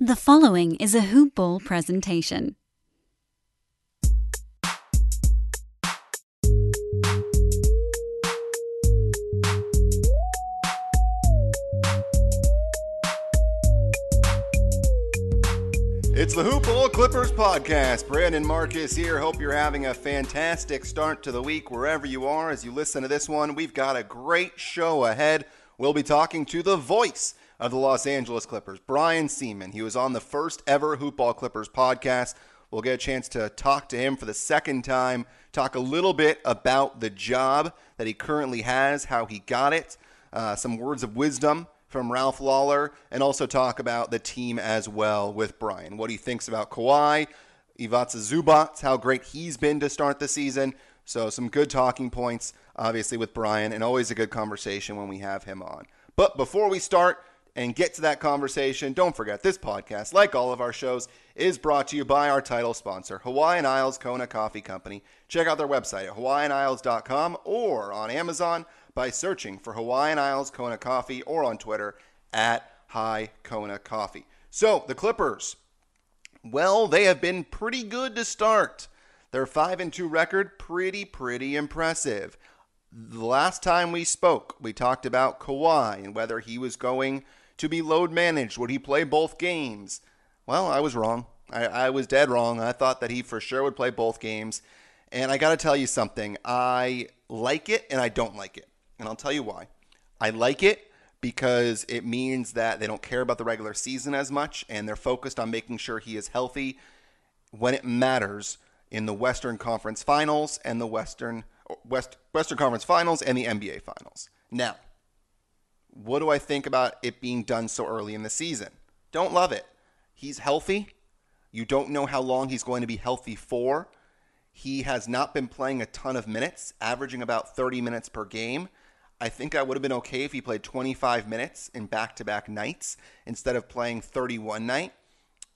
The following is a Hoop Ball presentation. It's the Hoop Ball Clippers podcast. Brandon Marcus here. Hope you're having a fantastic start to the week wherever you are as you listen to this one. We've got a great show ahead. We'll be talking to the voice of the Los Angeles Clippers, Brian Sieman. He was on the first ever Hoop Ball Clippers podcast. We'll get a chance to talk to him for the second time, talk a little bit about the job that he currently has, how he got it, uh, some words of wisdom from Ralph Lawler, and also talk about the team as well with Brian. What he thinks about Kawhi, Ivica Zubac, how great he's been to start the season. So, some good talking points, obviously, with Brian, and always a good conversation when we have him on. But before we start and get to that conversation, don't forget this podcast, like all of our shows, is brought to you by our title sponsor, Hawaiian Isles Kona Coffee Company. Check out their website at hawaiianisles.com or on Amazon by searching for Hawaiian Isles Kona Coffee or on Twitter at High Kona Coffee. So, the Clippers, well, they have been pretty good to start. Their 5 and 2 record pretty pretty impressive. The last time we spoke, we talked about Kawhi and whether he was going to be load managed. Would he play both games? Well, I was wrong. I, I was dead wrong. I thought that he for sure would play both games. And I got to tell you something. I like it and I don't like it. And I'll tell you why. I like it because it means that they don't care about the regular season as much and they're focused on making sure he is healthy when it matters in the Western Conference Finals and the Western West, Western Conference Finals and the NBA Finals. Now, what do I think about it being done so early in the season? Don't love it. He's healthy. You don't know how long he's going to be healthy for. He has not been playing a ton of minutes, averaging about 30 minutes per game. I think I would have been okay if he played 25 minutes in back to back nights instead of playing 31 night.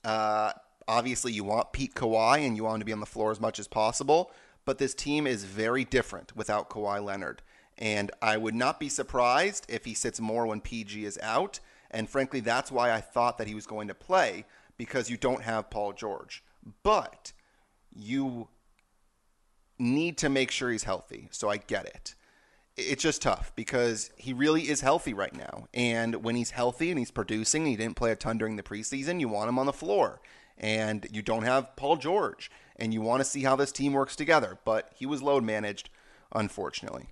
Uh, obviously, you want Pete Kawhi and you want him to be on the floor as much as possible, but this team is very different without Kawhi Leonard. And I would not be surprised if he sits more when PG is out. And frankly, that's why I thought that he was going to play because you don't have Paul George. But you need to make sure he's healthy. So I get it it's just tough because he really is healthy right now. And when he's healthy and he's producing, he didn't play a ton during the preseason, you want him on the floor. And you don't have Paul George. And you want to see how this team works together. But he was load managed, unfortunately.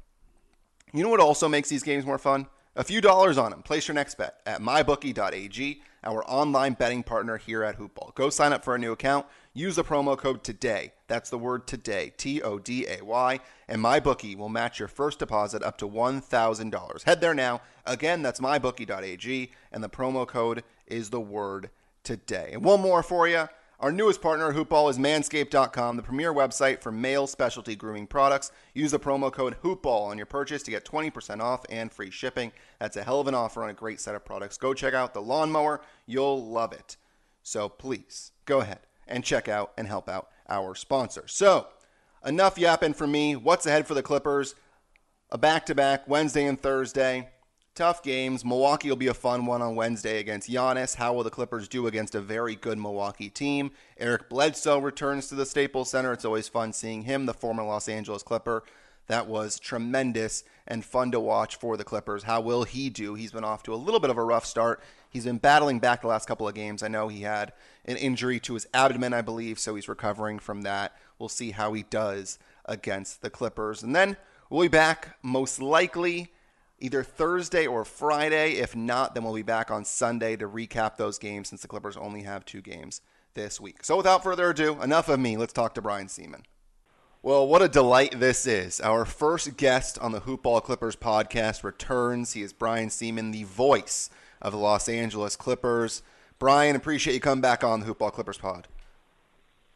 You know what also makes these games more fun? A few dollars on them. Place your next bet at mybookie.ag, our online betting partner here at Hoopball. Go sign up for a new account. Use the promo code TODAY. That's the word today, T O D A Y, and MyBookie will match your first deposit up to $1,000. Head there now. Again, that's mybookie.ag, and the promo code is the word today. And one more for you. Our newest partner, Hoopball, is manscaped.com, the premier website for male specialty grooming products. Use the promo code HOOPBALL on your purchase to get 20% off and free shipping. That's a hell of an offer on a great set of products. Go check out the lawnmower. You'll love it. So please go ahead and check out and help out our sponsor. So, enough yapping for me. What's ahead for the Clippers? A back to back Wednesday and Thursday. Tough games. Milwaukee will be a fun one on Wednesday against Giannis. How will the Clippers do against a very good Milwaukee team? Eric Bledsoe returns to the Staples Center. It's always fun seeing him, the former Los Angeles Clipper. That was tremendous and fun to watch for the Clippers. How will he do? He's been off to a little bit of a rough start. He's been battling back the last couple of games. I know he had an injury to his abdomen, I believe, so he's recovering from that. We'll see how he does against the Clippers. And then we'll be back most likely either Thursday or Friday. If not, then we'll be back on Sunday to recap those games since the Clippers only have two games this week. So without further ado, enough of me. Let's talk to Brian Sieman. Well, what a delight this is. Our first guest on the Hoopball Clippers podcast returns. He is Brian Sieman, the voice of the Los Angeles Clippers. Brian, appreciate you coming back on the Hoopball Clippers pod.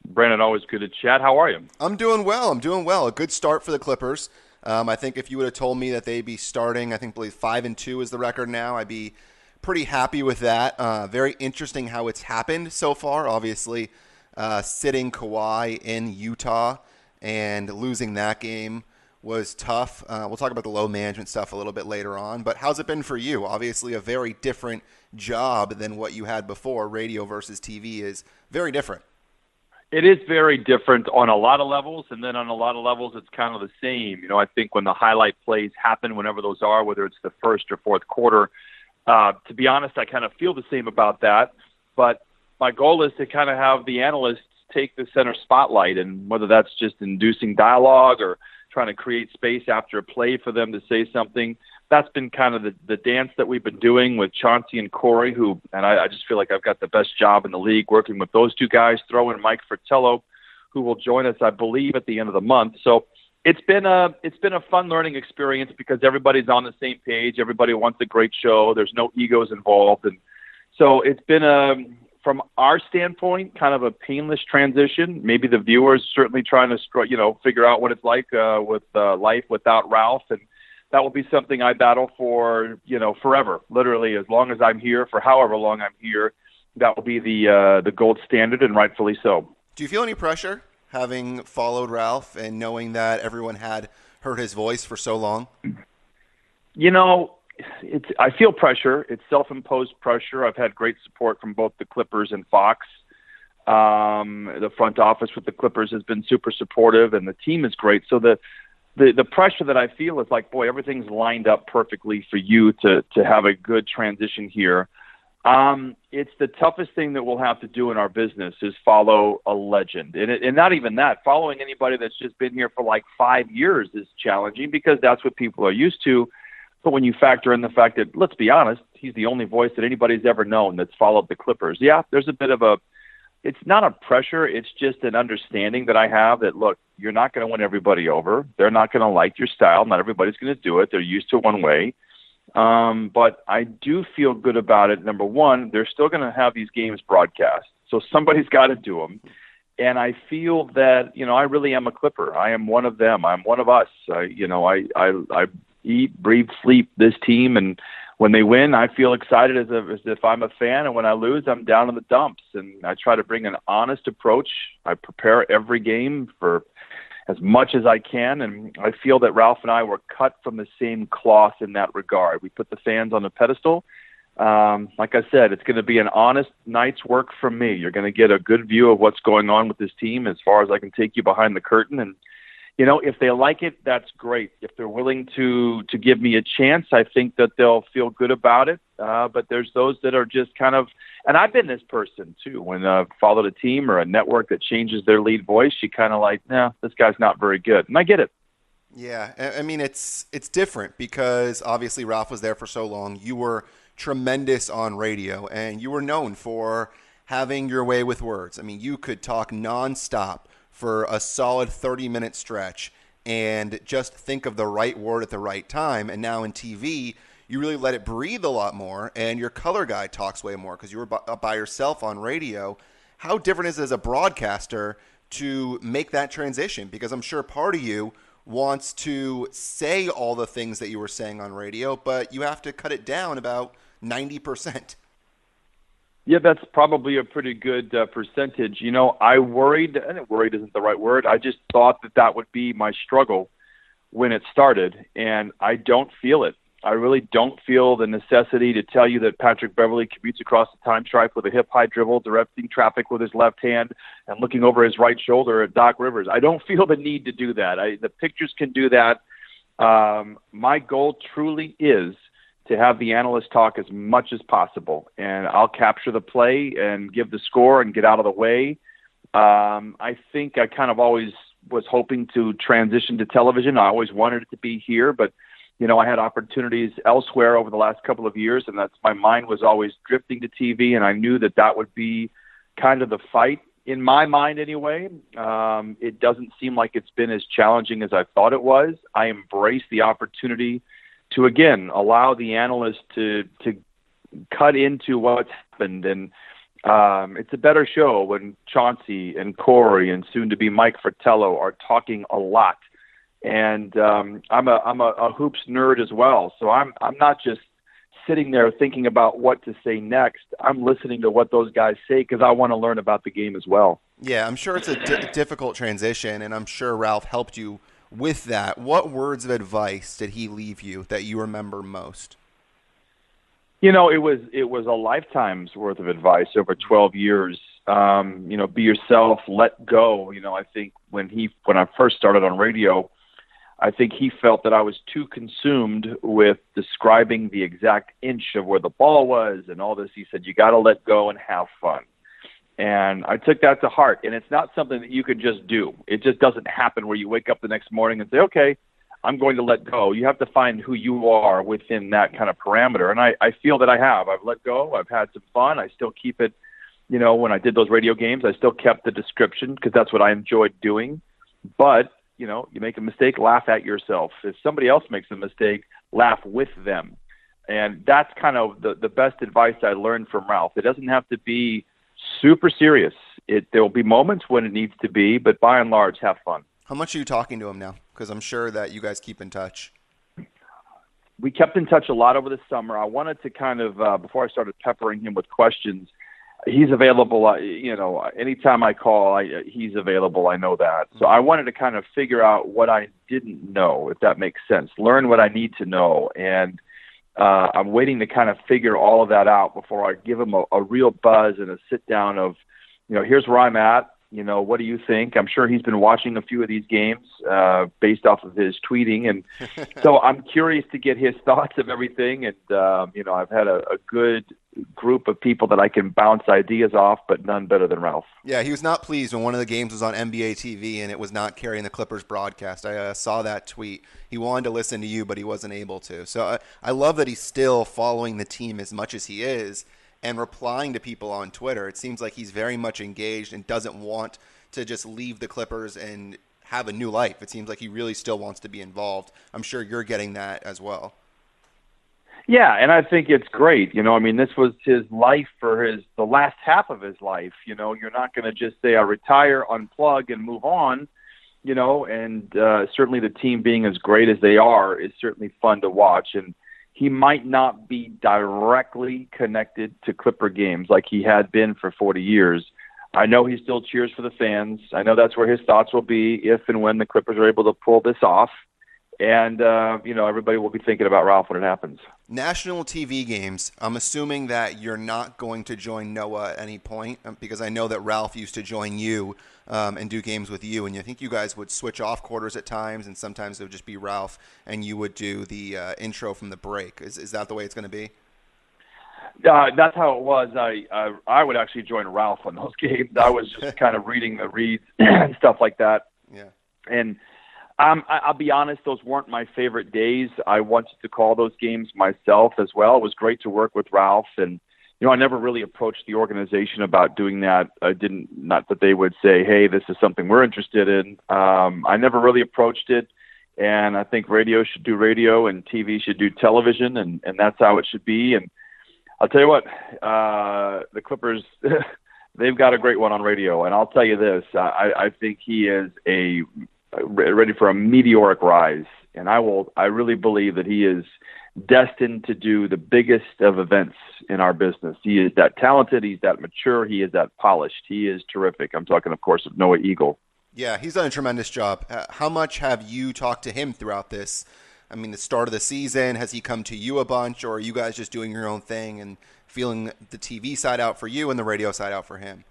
Brandon, always good to chat. How are you? I'm doing well. I'm doing well. A good start for the Clippers. Um, I think if you would have told me that they'd be starting, I think believe five and two is the record now, I'd be pretty happy with that. Uh, very interesting how it's happened so far. Obviously, uh, sitting Kawhi in Utah and losing that game was tough. Uh, we'll talk about the load management stuff a little bit later on. But how's it been for you? Obviously, a very different job than what you had before. Radio versus TV is very different. It is very different on a lot of levels, and then on a lot of levels, it's kind of the same. You know, I think when the highlight plays happen, whenever those are, whether it's the first or fourth quarter, uh, to be honest, I kind of feel the same about that. But my goal is to kind of have the analysts take the center spotlight, and whether that's just inducing dialogue or trying to create space after a play for them to say something. That's been kind of the, the dance that we've been doing with Chauncey and Corey, who, and I, I just feel like I've got the best job in the league working with those two guys. Throw in Mike Fratello, who will join us, I believe, at the end of the month. So it's been a it's been a fun learning experience because everybody's on the same page. Everybody wants a great show. There's no egos involved, and so it's been a from our standpoint, kind of a painless transition. Maybe the viewers certainly trying to, you know, figure out what it's like uh, with uh, life without Ralph, and that will be something I battle for, you know, forever. Literally, as long as I'm here, for however long I'm here, that will be the uh, the gold standard, and rightfully so. Do you feel any pressure having followed Ralph and knowing that everyone had heard his voice for so long? You know, it's I feel pressure. It's self-imposed pressure. I've had great support from both the Clippers and Fox. Um, the front office with the Clippers has been super supportive, and the team is great. So the the the pressure that I feel is like, boy, everything's lined up perfectly for you to to have a good transition here. Um, it's the toughest thing that we'll have to do in our business is follow a legend, and it, and not even that. Following anybody that's just been here for like five years is challenging because that's what people are used to but when you factor in the fact that, let's be honest, he's the only voice that anybody's ever known that's followed the Clippers. Yeah, there's a bit of a, it's not a pressure. It's just an understanding that I have that, look, you're not going to win everybody over. They're not going to like your style. Not everybody's going to do it. They're used to one way. Um, but I do feel good about it. Number one, they're still going to have these games broadcast. So somebody's got to do them. And I feel that, you know, I really am a Clipper. I am one of them. I'm one of us. I, you know, I, I, I eat, breathe, sleep this team. And when they win, I feel excited as, a, as if I'm a fan. And when I lose, I'm down in the dumps. And I try to bring an honest approach. I prepare every game for as much as I can. And I feel that Ralph and I were cut from the same cloth in that regard. We put the fans on the pedestal. Um, like I said, it's going to be an honest night's work from me. You're going to get a good view of what's going on with this team as far as I can take you behind the curtain and you know, if they like it, that's great. If they're willing to to give me a chance, I think that they'll feel good about it. Uh, but there's those that are just kind of, and I've been this person too. When I've followed a team or a network that changes their lead voice, you kind of like, nah, this guy's not very good, and I get it. Yeah, I mean it's it's different because obviously Ralph was there for so long. You were tremendous on radio, and you were known for having your way with words. I mean, you could talk nonstop for a solid 30 minute stretch and just think of the right word at the right time. And now in TV, you really let it breathe a lot more, and your color guy talks way more because you were by yourself on radio. How different is it as a broadcaster to make that transition? Because I'm sure part of you wants to say all the things that you were saying on radio, but you have to cut it down about 90%. Yeah, that's probably a pretty good uh, percentage. You know, I worried, and worried isn't the right word. I just thought that that would be my struggle when it started, and I don't feel it. I really don't feel the necessity to tell you that Patrick Beverley commutes across the time stripe with a hip high dribble, directing traffic with his left hand and looking over his right shoulder at Doc Rivers. I don't feel the need to do that. I, the pictures can do that. Um, my goal truly is – to have the analyst talk as much as possible, and I'll capture the play and give the score and get out of the way. Um, I think I kind of always was hoping to transition to television. I always wanted it to be here, but you know, I had opportunities elsewhere over the last couple of years, and that's my mind was always drifting to TV, and I knew that that would be kind of the fight in my mind anyway. Um, it doesn't seem like it's been as challenging as I thought it was. I embrace the opportunity to again allow the analyst to to cut into what's happened and um, it's a better show when Chauncey and Corey and soon to be Mike Fratello are talking a lot. And um, I'm a I'm a, a hoops nerd as well, so I'm I'm not just sitting there thinking about what to say next. I'm listening to what those guys say because I want to learn about the game as well. Yeah, I'm sure it's a d- difficult transition, and I'm sure Ralph helped you with that, what words of advice did he leave you that you remember most? You know, it was it was a lifetime's worth of advice over 12 years. Um, you know, be yourself, let go. You know, I think when he when I first started on radio, I think he felt that I was too consumed with describing the exact inch of where the ball was and all this. He said, "You got to let go and have fun." And I took that to heart. And it's not something that you can just do. It just doesn't happen where you wake up the next morning and say, "Okay, I'm going to let go. You have to find who you are within that kind of parameter. And I, I feel that I have. I've let go. I've had some fun. I still keep it. You know, when I did those radio games, I still kept the description because that's what I enjoyed doing. But, you know, you make a mistake, laugh at yourself. If somebody else makes a mistake, laugh with them. And that's kind of the, the best advice I learned from Ralph. It doesn't have to be super serious. It there will be moments when it needs to be, but by and large, have fun. How much are you talking to him now? Because I'm sure that you guys keep in touch. We kept in touch a lot over the summer. I wanted to kind of uh, before I started peppering him with questions. He's available, uh, you know, anytime I call, I, uh, he's available. I know that. So I wanted to kind of figure out what I didn't know, if that makes sense. Learn what I need to know, and uh, I'm waiting to kind of figure all of that out before I give him a, a real buzz and a sit down of, you know, here's where I'm at. You know, what do you think? I'm sure he's been watching a few of these games uh, based off of his tweeting, and so I'm curious to get his thoughts of everything. And um, you know, I've had a, a good group of people that I can bounce ideas off, but none better than Ralph. Yeah, he was not pleased when one of the games was on NBA TV and it was not carrying the Clippers broadcast. I uh, saw that tweet. He wanted to listen to you, but he wasn't able to. So I, uh, I love that he's still following the team as much as he is and replying to people on Twitter. It seems like he's very much engaged and doesn't want to just leave the Clippers and have a new life. It seems like he really still wants to be involved. I'm sure you're getting that as well. Yeah, and I think it's great. You know, I mean, this was his life for his the last half of his life. You know, you're not going to just say I retire, unplug, and move on. You know, and uh, certainly the team being as great as they are is certainly fun to watch. And he might not be directly connected to Clipper games like he had been for 40 years. I know he still cheers for the fans. I know that's where his thoughts will be if and when the Clippers are able to pull this off. And, uh, you know, everybody will be thinking about Ralph when it happens. National TV games, I'm assuming that you're not going to join Noah at any point um, because I know that Ralph used to join you um, and do games with you. And you think you guys would switch off quarters at times, and sometimes it would just be Ralph, and you would do the uh, intro from the break. Is, is that the way it's going to be? Uh, that's how it was. I, I I would actually join Ralph on those games. I was just kind of reading the reads and stuff like that. Yeah. And um, I, I'll be honest; those weren't my favorite days. I wanted to call those games myself as well. It was great to work with Ralph and you know, I never really approached the organization about doing that. I didn't, not that they would say, hey, this is something we're interested in. Um, I never really approached it. And I think radio should do radio and TV should do television, and, and that's how it should be. And I'll tell you what, uh, the Clippers, they've got a great one on radio. And I'll tell you this I, I think he is a ready for a meteoric rise. And I will, I really believe that he is destined to do the biggest of events in our business. He is that talented, he's that mature, he is that polished. He is terrific. I'm talking, of course, of Noah Eagle. Yeah, he's done a tremendous job. Uh, how much have you talked to him throughout this? I mean, the start of the season, has he come to you a bunch, or are you guys just doing your own thing and feeling the TV side out for you and the radio side out for him?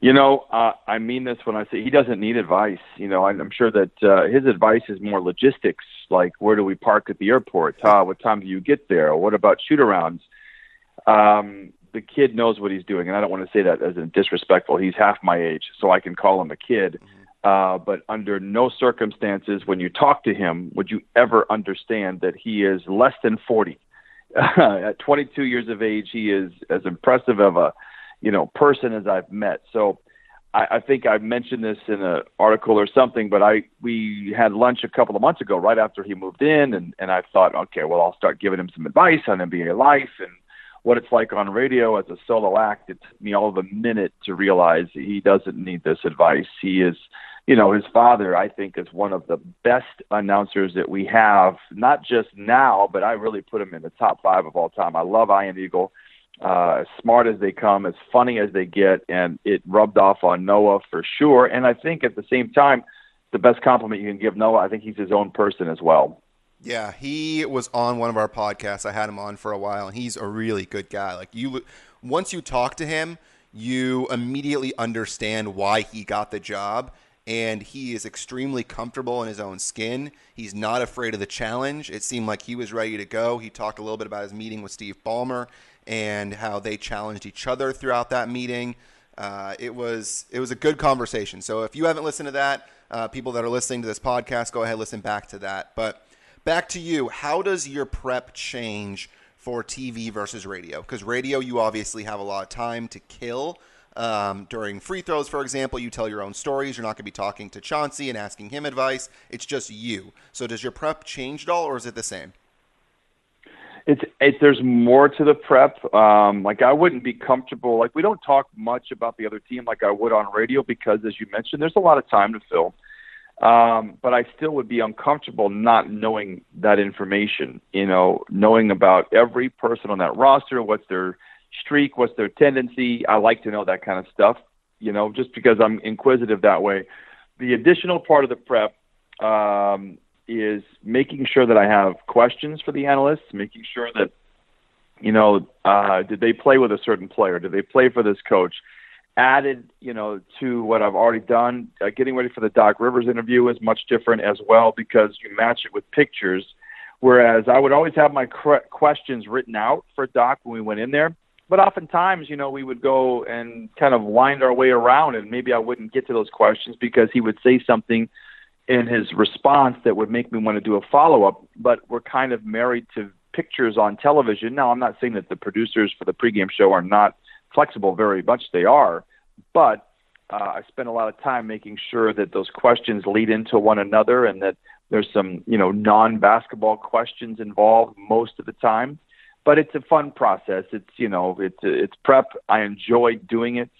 You know, uh, I mean this when I say he doesn't need advice. You know, I'm sure that uh, his advice is more logistics, like where do we park at the airport? Uh, what time do you get there? What about shoot arounds? Um, the kid knows what he's doing, and I don't want to say that as a disrespectful. He's half my age, so I can call him a kid. Mm-hmm. Uh, but under no circumstances, when you talk to him, would you ever understand that he is less than 40. At 22 years of age, he is as impressive of a you know person as I've met. So I, I think I mentioned this in an article or something, but I we had lunch a couple of months ago, right after he moved in, and and I thought, okay, well I'll start giving him some advice on NBA life and what it's like on radio as a solo act. It took me all of a minute to realize he doesn't need this advice. He is, you know, his father, I think, is one of the best announcers that we have, not just now, but I really put him in the top five of all time. I love Ian Eagle uh, as smart as they come, as funny as they get, and it rubbed off on Noah for sure. And I think at the same time, the best compliment you can give Noah, I think he's his own person as well. Yeah, he was on one of our podcasts. I had him on for a while, and he's a really good guy. Like you, once you talk to him, you immediately understand why he got the job, and he is extremely comfortable in his own skin. He's not afraid of the challenge. It seemed like he was ready to go. He talked a little bit about his meeting with Steve Ballmer and how they challenged each other throughout that meeting. Uh, it was it was a good conversation. So if you haven't listened to that, uh, people that are listening to this podcast, go ahead listen back to that. But back to you, how does your prep change for TV versus radio? Because radio, you obviously have a lot of time to kill. Um, during free throws, for example, you tell your own stories. You're not going to be talking to Chauncey and asking him advice. It's just you. So does your prep change at all, or is it the same? It's it, there's more to the prep. Um, like I wouldn't be comfortable. Like we don't talk much about the other team like I would on radio because, as you mentioned, there's a lot of time to fill. Um, but I still would be uncomfortable not knowing that information. You know, knowing about every person on that roster, what's their streak, what's their tendency. I like to know that kind of stuff. You know, just because I'm inquisitive that way. The additional part of the prep um, is making sure that I have questions for the analysts, making sure that, you know, uh, did they play with a certain player? Did they play for this coach? Added, you know, to what I've already done, uh, getting ready for the Doc Rivers interview is much different as well because you match it with pictures. Whereas I would always have my questions written out for Doc when we went in there. But oftentimes, you know, we would go and kind of wind our way around, and maybe I wouldn't get to those questions because he would say something in his response that would make me want to do a follow up, but we're kind of married to pictures on television. Now, I'm not saying that the producers for the pregame show are not flexible, very much they are, but uh, I spend a lot of time making sure that those questions lead into one another and that there's some, you know, non basketball questions involved most of the time. But it's a fun process. It's, you know, it's it's prep. I enjoy doing it.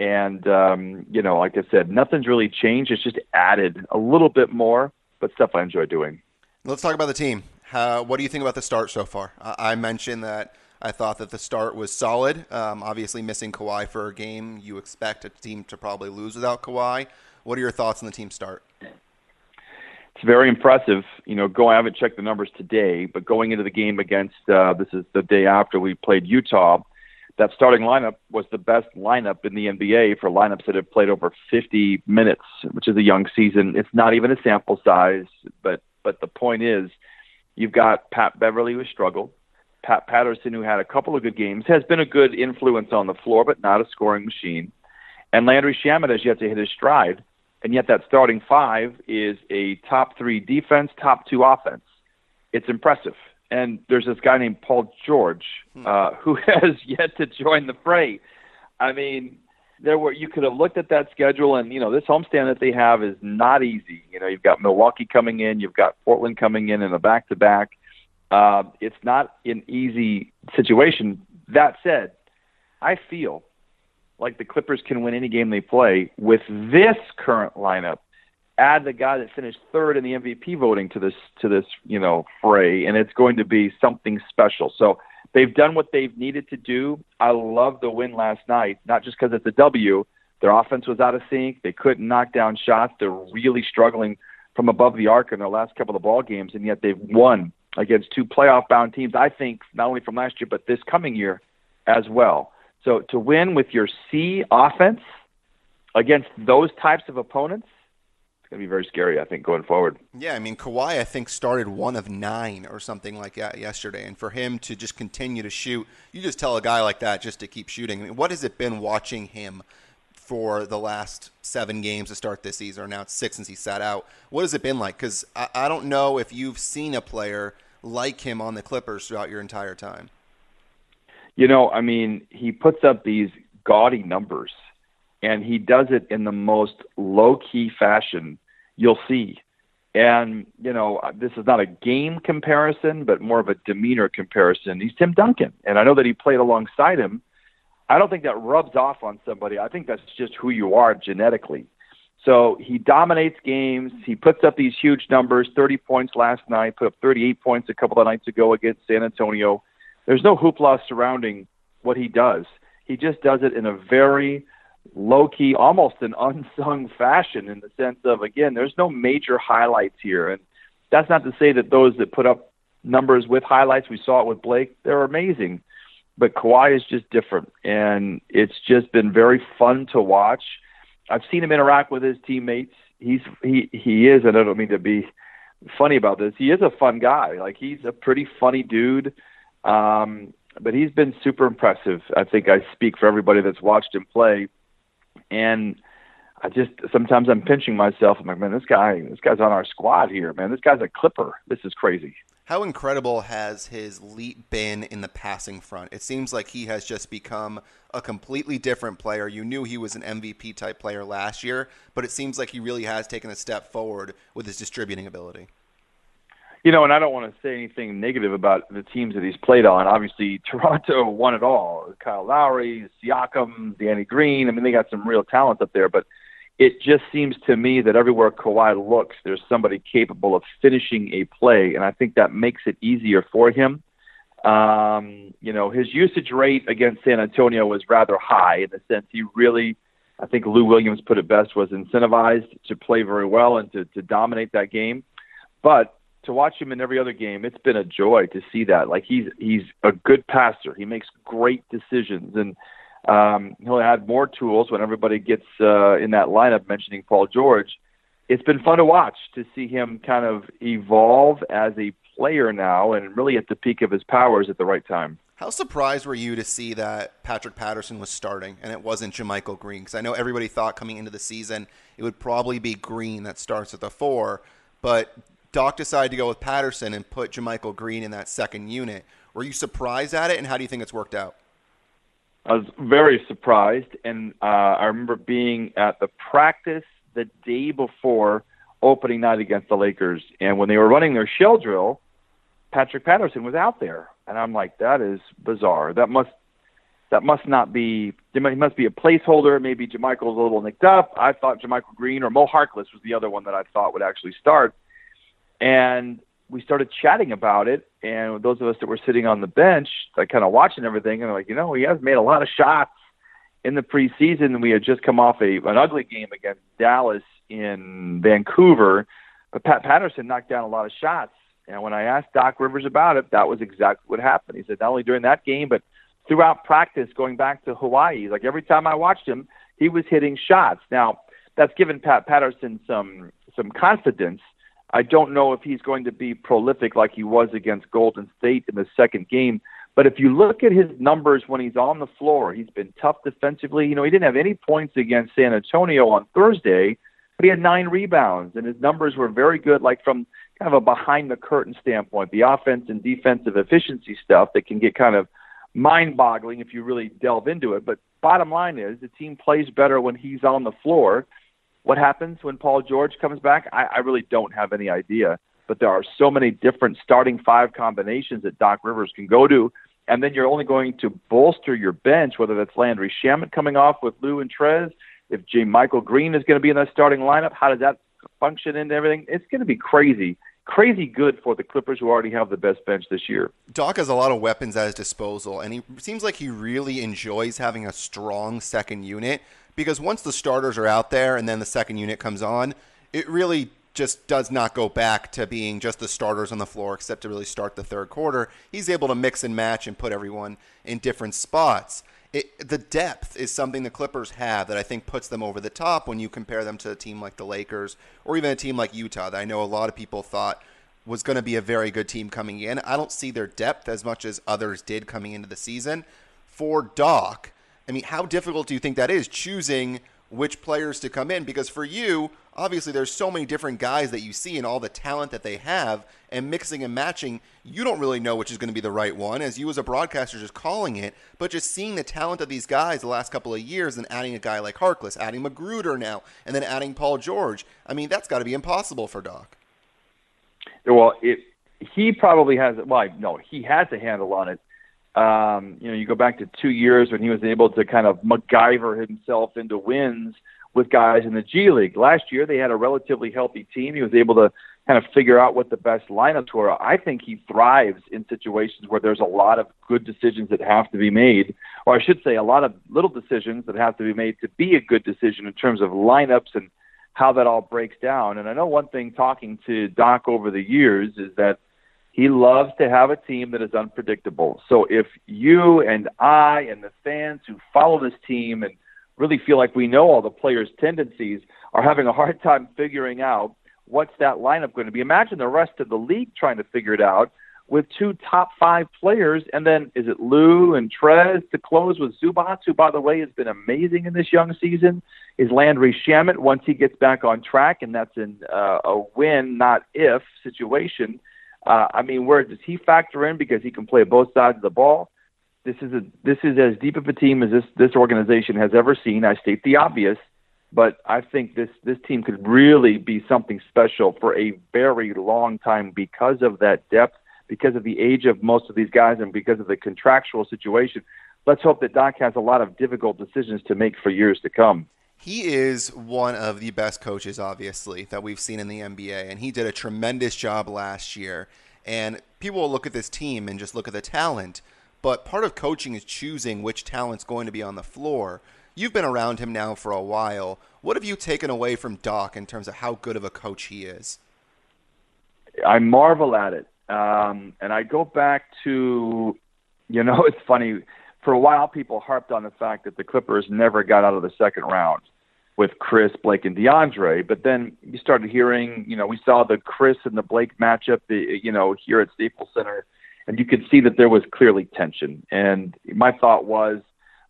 And um, you know, like I said, nothing's really changed. It's just added a little bit more, but stuff I enjoy doing. Let's talk about the team. How, what do you think about the start so far? I mentioned that I thought that the start was solid. Um, obviously, missing Kawhi for a game, you expect a team to probably lose without Kawhi. What are your thoughts on the team start? It's very impressive. You know, go. I haven't checked the numbers today, but going into the game against uh, this is the day after we played Utah that starting lineup was the best lineup in the NBA for lineups that have played over 50 minutes, which is a young season. It's not even a sample size, but but the point is, you've got Pat Beverley who struggled, Pat Patterson who had a couple of good games, has been a good influence on the floor, but not a scoring machine, and Landry Shamet has yet to hit his stride, and yet that starting five is a top three defense, top two offense. It's impressive and there's this guy named Paul George hmm. uh, who has yet to join the fray. I mean, there were you could have looked at that schedule, and you know this homestand that they have is not easy. You know, you've got Milwaukee coming in, you've got Portland coming in in a back-to-back. Uh, it's not an easy situation. That said, I feel like the Clippers can win any game they play with this current lineup add the guy that finished third in the MVP voting to this to this you know fray, and it's going to be something special. So they've done what they've needed to do. I love the win last night, not just because it's a W. Their offense was out of sync. They couldn't knock down shots. They're really struggling from above the arc in their last couple of ball games, and yet they've won against two playoff-bound teams. I think not only from last year but this coming year as well. So to win with your C offense against those types of opponents going to be very scary, I think, going forward. Yeah, I mean, Kawhi, I think, started one of nine or something like that yesterday. And for him to just continue to shoot, you just tell a guy like that just to keep shooting. I mean, what has it been watching him for the last seven games to start this season, or now it's six since he sat out? What has it been like? Because I, I don't know if you've seen a player like him on the Clippers throughout your entire time. You know, I mean, he puts up these gaudy numbers and he does it in the most low key fashion you'll see. And, you know, this is not a game comparison, but more of a demeanor comparison. He's Tim Duncan. And I know that he played alongside him. I don't think that rubs off on somebody. I think that's just who you are genetically. So he dominates games. He puts up these huge numbers 30 points last night, put up 38 points a couple of nights ago against San Antonio. There's no hoopla surrounding what he does. He just does it in a very low key, almost an unsung fashion in the sense of again, there's no major highlights here, and That's not to say that those that put up numbers with highlights, we saw it with Blake, they're amazing. But Kawhi is just different, and it's just been very fun to watch. I've seen him interact with his teammates. He's he he is, and I don't mean to be funny about this. He is a fun guy. Like he's a pretty funny dude. Um, but he's been super impressive. I think I speak for everybody that's watched him play. And I just sometimes I'm pinching myself. I'm like, man, this guy, this guy's on our squad here, man. This guy's a clipper. This is crazy. How incredible has his leap been in the passing front? It seems like he has just become a completely different player. You knew he was an MVP type player last year, but it seems like he really has taken a step forward with his distributing ability. You know, and I don't want to say anything negative about the teams that he's played on. Obviously, Toronto won it all. Kyle Lowry, Siakam, Danny Green. I mean, they got some real talent up there, but it just seems to me that everywhere Kawhi looks, there's somebody capable of finishing a play, and I think that makes it easier for him. Um, you know, his usage rate against San Antonio was rather high in the sense he really, I think Lou Williams put it best, was incentivized to play very well and to, to dominate that game. But to watch him in every other game, it's been a joy to see that. Like he's he's a good passer. He makes great decisions, and um, he'll add more tools when everybody gets uh, in that lineup. Mentioning Paul George, it's been fun to watch to see him kind of evolve as a player now, and really at the peak of his powers at the right time. How surprised were you to see that Patrick Patterson was starting and it wasn't JaMychal Green? Because I know everybody thought coming into the season it would probably be Green that starts at the four, but Doc decided to go with Patterson and put JaMychal Green in that second unit. Were you surprised at it, and how do you think it's worked out? I was very surprised, and uh, I remember being at the practice the day before opening night against the Lakers, and when they were running their shell drill, Patrick Patterson was out there, and I'm like, that is bizarre. That must that must not be. He must be a placeholder. Maybe JaMychal's a little nicked up. I thought JaMychal Green or Mo Harkless was the other one that I thought would actually start and we started chatting about it. And those of us that were sitting on the bench, like kind of watching everything, and like, you know, he has made a lot of shots in the preseason. We had just come off a an ugly game against Dallas in Vancouver, but Pat Patterson knocked down a lot of shots. And when I asked Doc Rivers about it, that was exactly what happened. He said not only during that game, but throughout practice going back to Hawaii, like every time I watched him, he was hitting shots. Now that's given Pat Patterson some some confidence I don't know if he's going to be prolific like he was against Golden State in the second game. But if you look at his numbers when he's on the floor, he's been tough defensively. You know, he didn't have any points against San Antonio on Thursday, but he had nine rebounds, and his numbers were very good, like from kind of a behind the curtain standpoint, the offense and defensive efficiency stuff that can get kind of mind boggling if you really delve into it. But bottom line is the team plays better when he's on the floor. What happens when Paul George comes back? I, I really don't have any idea. But there are so many different starting five combinations that Doc Rivers can go to. And then you're only going to bolster your bench, whether that's Landry Shamet coming off with Lou and Trez, if JaMychal Green is going to be in that starting lineup, how does that function into everything? It's going to be crazy crazy good for the Clippers, who already have the best bench this year. Doc has a lot of weapons at his disposal, and he seems like he really enjoys having a strong second unit because once the starters are out there and then the second unit comes on, it really just does not go back to being just the starters on the floor except to really start the third quarter. He's able to mix and match and put everyone in different spots. It, the depth is something the Clippers have that I think puts them over the top when you compare them to a team like the Lakers or even a team like Utah that I know a lot of people thought was going to be a very good team coming in. I don't see their depth as much as others did coming into the season. For Doc, I mean, how difficult do you think that is choosing which players to come in? Because for you, obviously, there's so many different guys that you see and all the talent that they have, and mixing and matching, you don't really know which is going to be the right one, as you as a broadcaster just calling it, but just seeing the talent of these guys the last couple of years and adding a guy like Harkless, adding McGruder now, and then adding Paul George. I mean, that's got to be impossible for Doc. Well, it he probably has well, no, he has a handle on it um, you know, you go back to two years when he was able to kind of MacGyver himself into wins with guys in the G League. Last year, they had a relatively healthy team. He was able to kind of figure out what the best lineups were. I think he thrives in situations where there's a lot of good decisions that have to be made, or I should say, a lot of little decisions that have to be made to be a good decision in terms of lineups and how that all breaks down. And I know one thing talking to Doc over the years is that he loves to have a team that is unpredictable. So if you and I and the fans who follow this team and really feel like we know all the players' tendencies are having a hard time figuring out what's that lineup going to be. Imagine the rest of the league trying to figure it out with two top five players, and then is it Lou and Trez to close with Zubac, who, by the way, has been amazing in this young season? Is Landry Shamet once he gets back on track, and that's in uh, a win, not if situation? Uh, I mean, where does he factor in because he can play both sides of the ball? This is a this is as deep of a team as this this organization has ever seen. I state the obvious, but I think this this team could really be something special for a very long time because of that depth, because of the age of most of these guys, and because of the contractual situation. Let's hope that Doc has a lot of difficult decisions to make for years to come. He is one of the best coaches, obviously, that we've seen in the NBA, and he did a tremendous job last year. And people will look at this team and just look at the talent, but part of coaching is choosing which talent's going to be on the floor. You've been around him now for a while. What have you taken away from Doc in terms of how good of a coach he is? I marvel at it. Um, and I go back to, you know, it's funny. For a while, people harped on the fact that the Clippers never got out of the second round with Chris, Blake, and DeAndre. But then you started hearing, you know, we saw the Chris and the Blake matchup, you know, here at Staples Center, and you could see that there was clearly tension. And my thought was,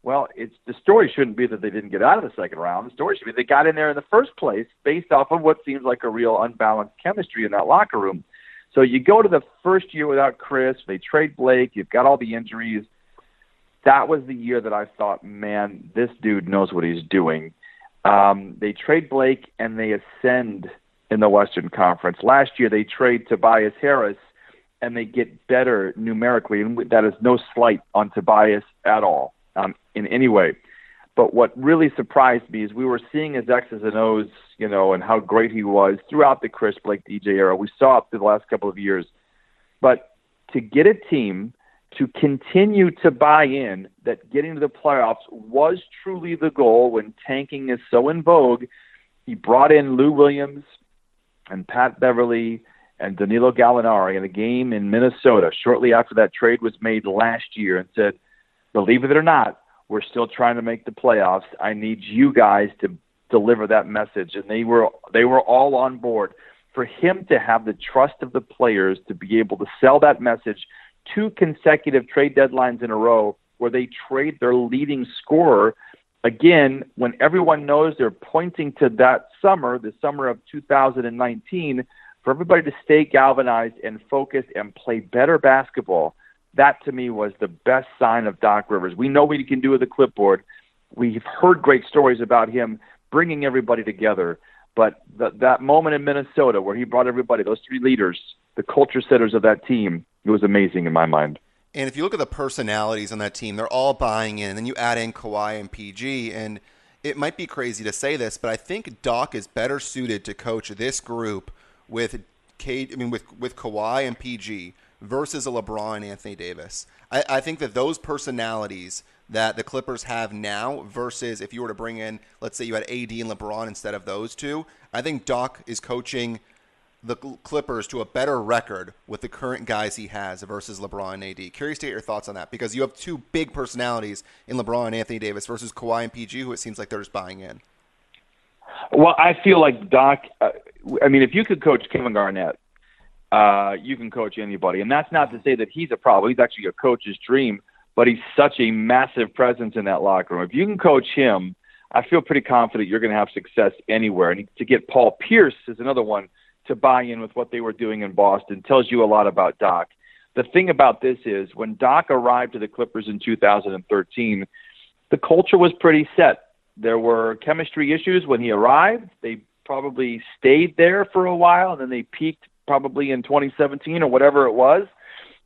well, it's the story shouldn't be that they didn't get out of the second round. The story should be they got in there in the first place based off of what seems like a real unbalanced chemistry in that locker room. So you go to the first year without Chris, they trade Blake, you've got all the injuries. That was the year that I thought, man, this dude knows what he's doing. Um, they trade Blake and they ascend in the Western Conference. Last year they trade Tobias Harris and they get better numerically, and that is no slight on Tobias at all um, in any way. But what really surprised me is we were seeing his X's and O's, you know, and how great he was throughout the Chris Blake DJ era. We saw it through the last couple of years. But to get a team to continue to buy in that getting to the playoffs was truly the goal when tanking is so in vogue. He brought in Lou Williams and Pat Beverley and Danilo Gallinari in a game in Minnesota shortly after that trade was made last year and said, believe it or not, we're still trying to make the playoffs. I need you guys to deliver that message. And they were they were all on board. For him to have the trust of the players to be able to sell that message two consecutive trade deadlines in a row where they trade their leading scorer. Again, when everyone knows they're pointing to that summer, the summer of 2019, for everybody to stay galvanized and focused and play better basketball, that to me was the best sign of Doc Rivers. We know what he can do with a clipboard. We've heard great stories about him bringing everybody together. But the, that moment in Minnesota where he brought everybody, those three leaders, the culture setters of that team, it was amazing in my mind. And if you look at the personalities on that team, they're all buying in. And then you add in Kawhi and PG, and it might be crazy to say this, but I think Doc is better suited to coach this group with K, I mean with with Kawhi and PG versus a LeBron and Anthony Davis. I, I think that those personalities that the Clippers have now versus if you were to bring in, let's say you had AD and LeBron instead of those two, I think Doc is coaching the Clippers to a better record with the current guys he has versus LeBron and AD. Curious to get your thoughts on that because you have two big personalities in LeBron and Anthony Davis versus Kawhi and PG, who it seems like they're just buying in. Well, I feel like Doc. Uh, I mean, if you could coach Kevin Garnett, uh, you can coach anybody, and that's not to say that he's a problem. He's actually a coach's dream, but he's such a massive presence in that locker room. If you can coach him, I feel pretty confident you're going to have success anywhere. And to get Paul Pierce is another one to buy in with what they were doing in Boston tells you a lot about Doc. The thing about this is when Doc arrived to the Clippers in 2013, the culture was pretty set. There were chemistry issues when he arrived. They probably stayed there for a while and then they peaked probably in 2017 or whatever it was.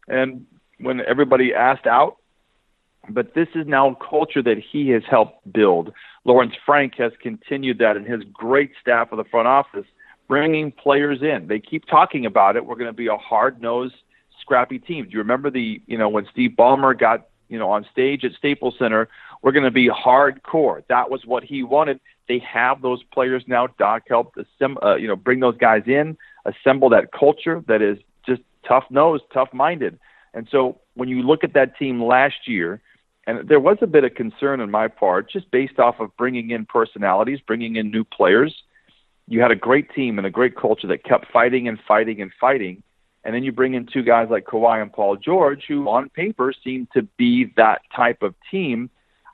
And when everybody asked out, but this is now a culture that he has helped build. Lawrence Frank has continued that in his great staff of the front office bringing players in. They keep talking about it. We're going to be a hard-nosed, scrappy team. Do you remember the, you know, when Steve Ballmer got, you know, on stage at Staples Center we're going to be hardcore. That was what he wanted. They have those players now. Doc helped assemble, uh, you know, bring those guys in, assemble that culture that is just tough nosed, tough minded. And so when you look at that team last year, and there was a bit of concern on my part, just based off of bringing in personalities, bringing in new players. You had a great team and a great culture that kept fighting and fighting and fighting. And then you bring in two guys like Kawhi and Paul George, who on paper seem to be that type of team.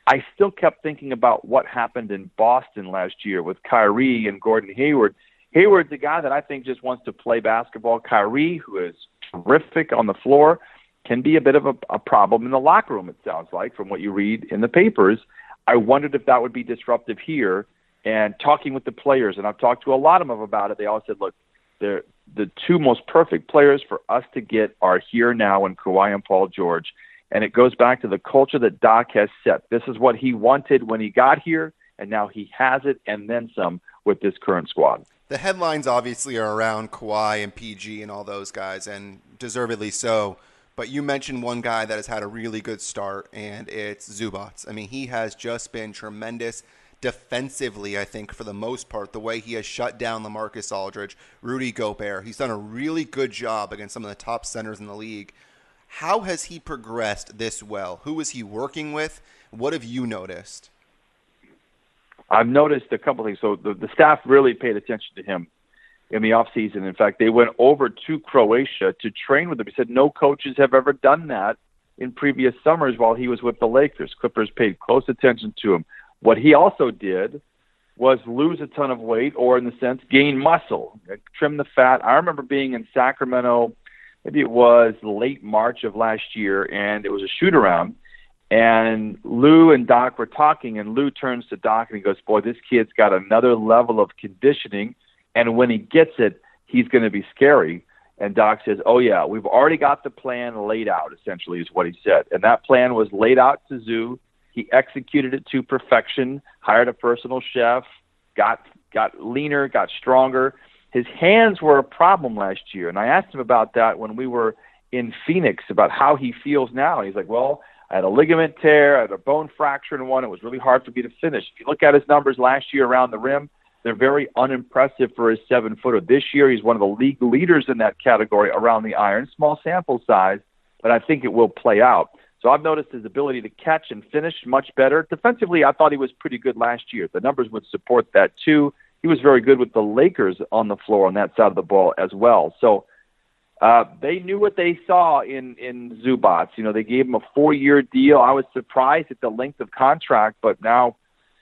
I still kept thinking about what happened in Boston last year with Kyrie and Gordon Hayward. Hayward's a guy that I think just wants to play basketball. Kyrie, who is terrific on the floor, can be a bit of a, a problem in the locker room, it sounds like, from what you read in the papers. I wondered if that would be disruptive here. And talking with the players, and I've talked to a lot of them about it, they all said, look, they're, the two most perfect players for us to get are here now in Kawhi and Paul George. And it goes back to the culture that Doc has set. This is what he wanted when he got here, and now he has it and then some with this current squad. The headlines obviously are around Kawhi and PG and all those guys, and deservedly so. But you mentioned one guy that has had a really good start, and it's Zubac. I mean, he has just been tremendous defensively, I think, for the most part, the way he has shut down LaMarcus Aldridge, Rudy Gobert. He's done a really good job against some of the top centers in the league. How has he progressed this well? Who is he working with? What have you noticed? I've noticed a couple things. So the, the staff really paid attention to him in the off season. In fact, they went over to Croatia to train with him. He said no coaches have ever done that in previous summers while he was with the Lakers. Clippers paid close attention to him. What he also did was lose a ton of weight, or in the sense, gain muscle, trim the fat. I remember being in Sacramento, maybe it was late March of last year, and it was a shoot around. And Lou and Doc were talking, and Lou turns to Doc and he goes, Boy, this kid's got another level of conditioning and when he gets it, he's going to be scary. And Doc says, "Oh yeah, we've already got the plan laid out." Essentially, is what he said, and that plan was laid out to Zoo. He executed it to perfection. Hired a personal chef, got got leaner, got stronger. His hands were a problem last year, and I asked him about that when we were in Phoenix about how he feels now. He's like, "Well, I had a ligament tear, I had a bone fracture in one. It was really hard for me to finish. If you look at his numbers last year around the rim, they're very unimpressive for his seven footer. This year, he's one of the league leaders in that category around the iron. Small sample size, but I think it will play out. So I've noticed his ability to catch and finish much better. Defensively, I thought he was pretty good last year. The numbers would support that too. He was very good with the Lakers on the floor on that side of the ball as well. So uh, they knew what they saw in in Zubac. You know, they gave him a four-year deal. I was surprised at the length of contract, but now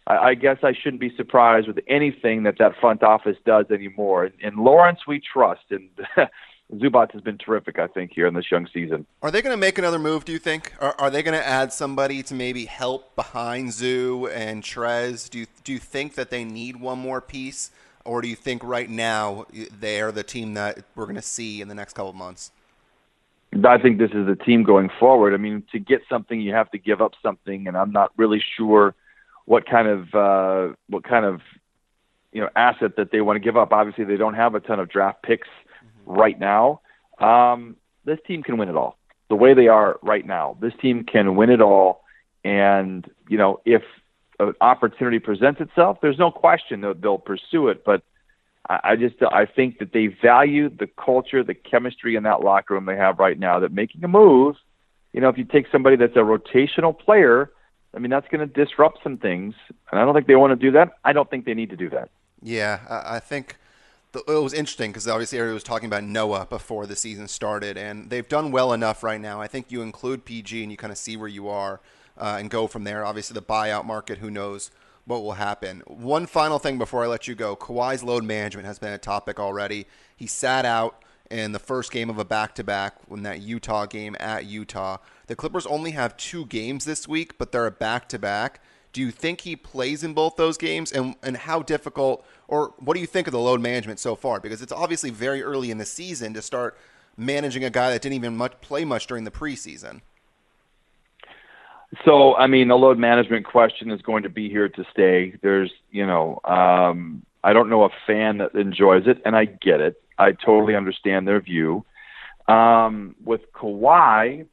I, I guess I shouldn't be surprised with anything that that front office does anymore. In, in Lawrence, we trust, and Zubac has been terrific, I think, here in this young season. Are they going to make another move? Do you think? Are, are they going to add somebody to maybe help behind Zoo and Trez? Do you do you think that they need one more piece, or do you think right now they are the team that we're going to see in the next couple of months? I think this is the team going forward. I mean, to get something, you have to give up something, and I'm not really sure what kind of uh, what kind of you know asset that they want to give up. Obviously, they don't have a ton of draft picks. Right now. Um, this team can win it all. The way they are right now, this team can win it all. And you know, if an opportunity presents itself, there's no question that they'll pursue it. But I, I just I think that they value the culture, the chemistry in that locker room they have right now. That making a move, you know, if you take somebody that's a rotational player I mean, that's going to disrupt some things, and I don't think they want to do that. I don't think they need to do that. Yeah, I think the, it was interesting because obviously everybody was talking about Noah before the season started, and they've done well enough right now. I think you include PG and you kind of see where you are uh, and go from there. Obviously, the buyout market, who knows what will happen. One final thing before I let you go Kawhi's load management has been a topic already. He sat out in the first game of a back to back in that Utah game at Utah. The Clippers only have two games this week, but they're a back to back. Do you think he plays in both those games? And, and how difficult, or what do you think of the load management so far? Because it's obviously very early in the season to start managing a guy that didn't even much, play much during the preseason. So, I mean, the load management question is going to be here to stay. There's, you know, um, I don't know a fan that enjoys it, and I get it. I totally understand their view. Um, with Kawhi,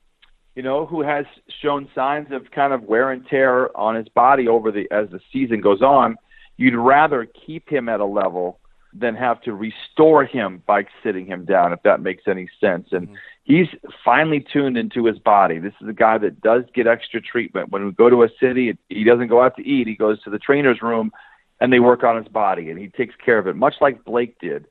you know, who has shown signs of kind of wear and tear on his body over the as the season goes on, you'd rather keep him at a level than have to restore him by sitting him down, if that makes any sense. And mm-hmm. he's finally tuned into his body. This is a guy that does get extra treatment. When we go to a city, he doesn't go out to eat. He goes to the trainer's room and they work on his body and he takes care of it, much like Blake did.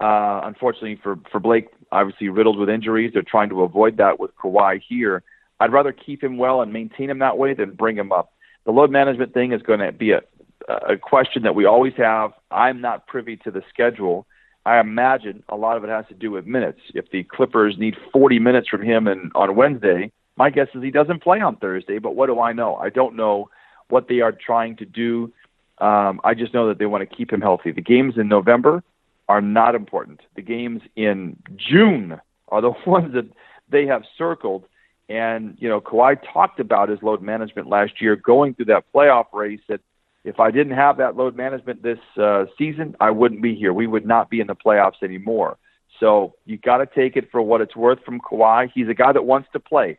Uh, unfortunately for, for Blake, obviously riddled with injuries. They're trying to avoid that with Kawhi here. I'd rather keep him well and maintain him that way than bring him up. The load management thing is going to be a, a question that we always have. I'm not privy to the schedule. I imagine a lot of it has to do with minutes. If the Clippers need 40 minutes from him and on Wednesday, my guess is he doesn't play on Thursday. But what do I know? I don't know what they are trying to do. Um, I just know that they want to keep him healthy. The games in November are not important. The games in June are the ones that they have circled. And, you know, Kawhi talked about his load management last year going through that playoff race that if I didn't have that load management this uh, season, I wouldn't be here. We would not be in the playoffs anymore. So you got to take it for what it's worth from Kawhi. He's a guy that wants to play,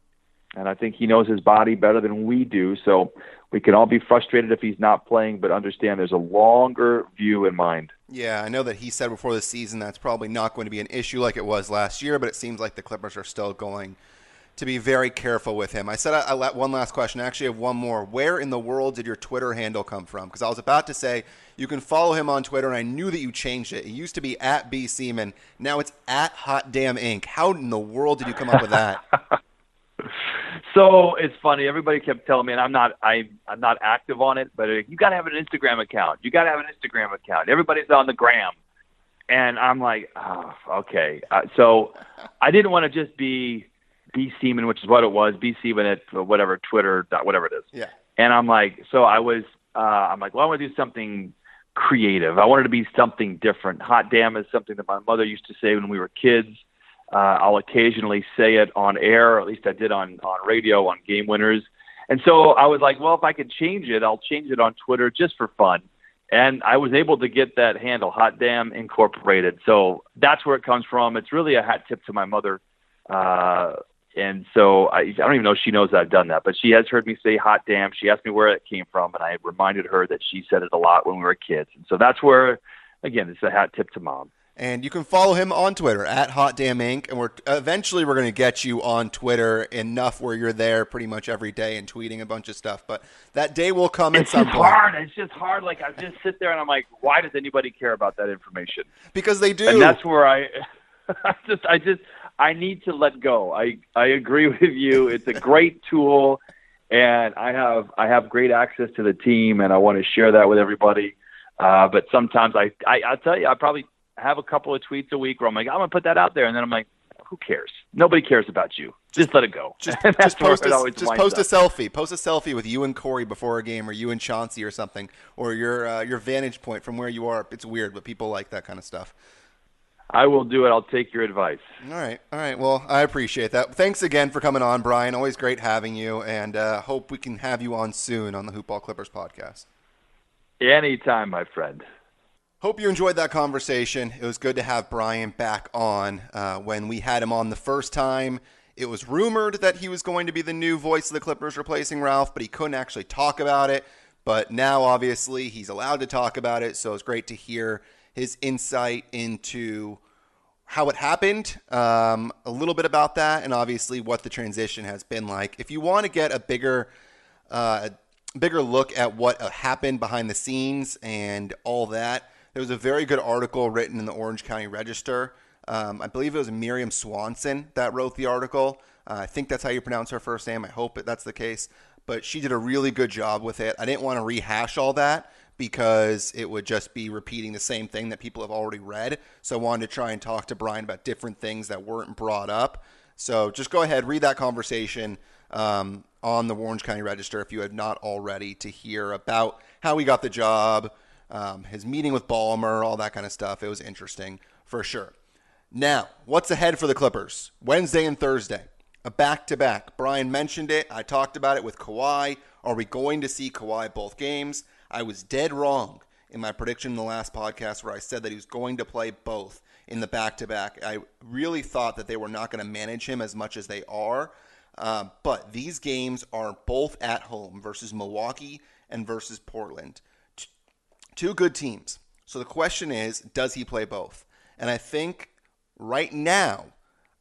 and I think he knows his body better than we do. So we can all be frustrated if he's not playing, but understand there's a longer view in mind. Yeah, I know that he said before the season that's probably not going to be an issue like it was last year, but it seems like the Clippers are still going to be very careful with him. I said I, I one last question. I actually have one more. Where in the world did your Twitter handle come from? Because I was about to say you can follow him on Twitter, and I knew that you changed it. It used to be at B Sieman. Now it's at Hot Damn Inc. How in the world did you come up with that? so it's funny. Everybody kept telling me, and I'm not, I, I'm not active on it, but you got to have an Instagram account. You got to have an Instagram account. Everybody's on the gram, and I'm like, oh, okay. Uh, so I didn't want to just be B Sieman, which is what it was, B Sieman at whatever Twitter, whatever it is. Yeah. And I'm like, so I was, uh, I'm like, well, I want to do something creative. I wanted to be something different. Hot damn is something that my mother used to say when we were kids. Uh, I'll occasionally say it on air, or at least I did on on radio on Game Winners. And so I was like, well, if I could change it, I'll change it on Twitter just for fun. And I was able to get that handle, Hot Damn Incorporated. So that's where it comes from. It's really a hat tip to my mother. Uh, and so I, I don't even know if she knows that I've done that, but she has heard me say hot damn. She asked me where it came from, and I reminded her that she said it a lot when we were kids. And so that's where, again, it's a hat tip to mom. And you can follow him on Twitter at Hot Damn Inc. And we're eventually we're going to get you on Twitter enough where you're there pretty much every day and tweeting a bunch of stuff. But that day will come it's at some point. It's hard. It's just hard. Like I just sit there and I'm like, why does anybody care about that information? Because they do. And that's where I, I just, I just, I need to let go. I I agree with you. It's a great tool, and I have I have great access to the team, and I want to share that with everybody. Uh, but sometimes I, I I'll tell you, I probably have a couple of tweets a week where I'm like, I'm gonna put that out there, and then I'm like, who cares? Nobody cares about you. Just let it go. Just, just post, a, just post a selfie. Post a selfie with you and Corey before a game, or you and Chauncey, or something, or your uh, your vantage point from where you are. It's weird, but people like that kind of stuff. I will do it. I'll take your advice. All right. All right. Well, I appreciate that. Thanks again for coming on, Brian. Always great having you, and uh, hope we can have you on soon on the Hoopball Clippers podcast. Anytime, my friend. Hope you enjoyed that conversation. It was good to have Brian back on. Uh, when we had him on the first time, it was rumored that he was going to be the new voice of the Clippers replacing Ralph, but he couldn't actually talk about it. But now, obviously, he's allowed to talk about it, so it's great to hear his insight into how it happened, um, a little bit about that, and obviously what the transition has been like. If you want to get a bigger, uh, bigger look at what uh, happened behind the scenes and all that, there was a very good article written in the Orange County Register. Um, I believe it was Miriam Swanson that wrote the article. Uh, I think that's how you pronounce her first name. I hope that's the case. But she did a really good job with it. I didn't want to rehash all that because it would just be repeating the same thing that people have already read. So I wanted to try and talk to Brian about different things that weren't brought up. So just go ahead, read that conversation um, on the Orange County Register if you have not already to hear about how he got the job, um, his meeting with Ballmer, all that kind of stuff. It was interesting for sure. Now, what's ahead for the Clippers? Wednesday and Thursday, a back to back. Brian mentioned it. I talked about it with Kawhi. Are we going to see Kawhi both games? I was dead wrong in my prediction in the last podcast where I said that he was going to play both in the back to back. I really thought that they were not going to manage him as much as they are. Uh, but these games are both at home versus Milwaukee and versus Portland. Two good teams. So the question is, does he play both? And I think right now,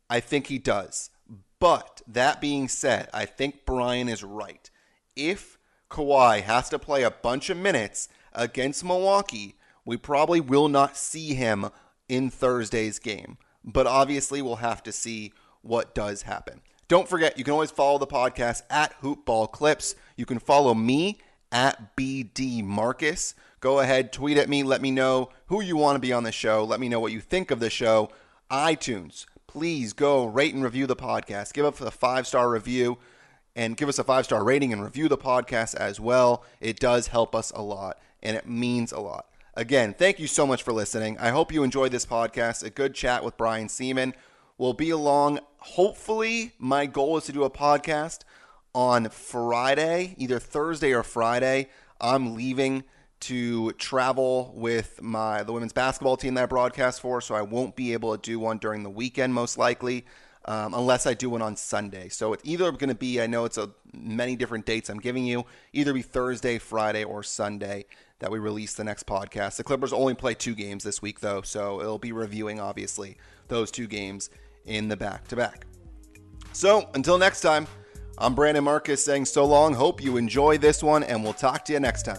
I think he does. But that being said, I think Brian is right. If Kawhi has to play a bunch of minutes against Milwaukee, we probably will not see him in Thursday's game. But obviously, we'll have to see what does happen. Don't forget, you can always follow the podcast at Hoopball Clips. You can follow me at BD Marcus. Go ahead, tweet at me. Let me know who you want to be on the show. Let me know what you think of the show. iTunes, please go rate and review the podcast. Give us a five star review and give us a five star rating and review the podcast as well. It does help us a lot and it means a lot. Again, thank you so much for listening. I hope you enjoyed this podcast. A good chat with Brian Sieman We'll be along. Hopefully, my goal is to do a podcast on Friday, either Thursday or Friday. I'm leaving to travel with my the women's basketball team that I broadcast for, so I won't be able to do one during the weekend most likely, um, unless I do one on Sunday. So it's either going to be I know it's a many different dates I'm giving you, either be Thursday, Friday, or Sunday that we release the next podcast. The Clippers only play two games this week though, so it'll be reviewing obviously those two games in the back to back. So until next time. I'm Brandon Marcus saying so long. Hope you enjoy this one, and we'll talk to you next time.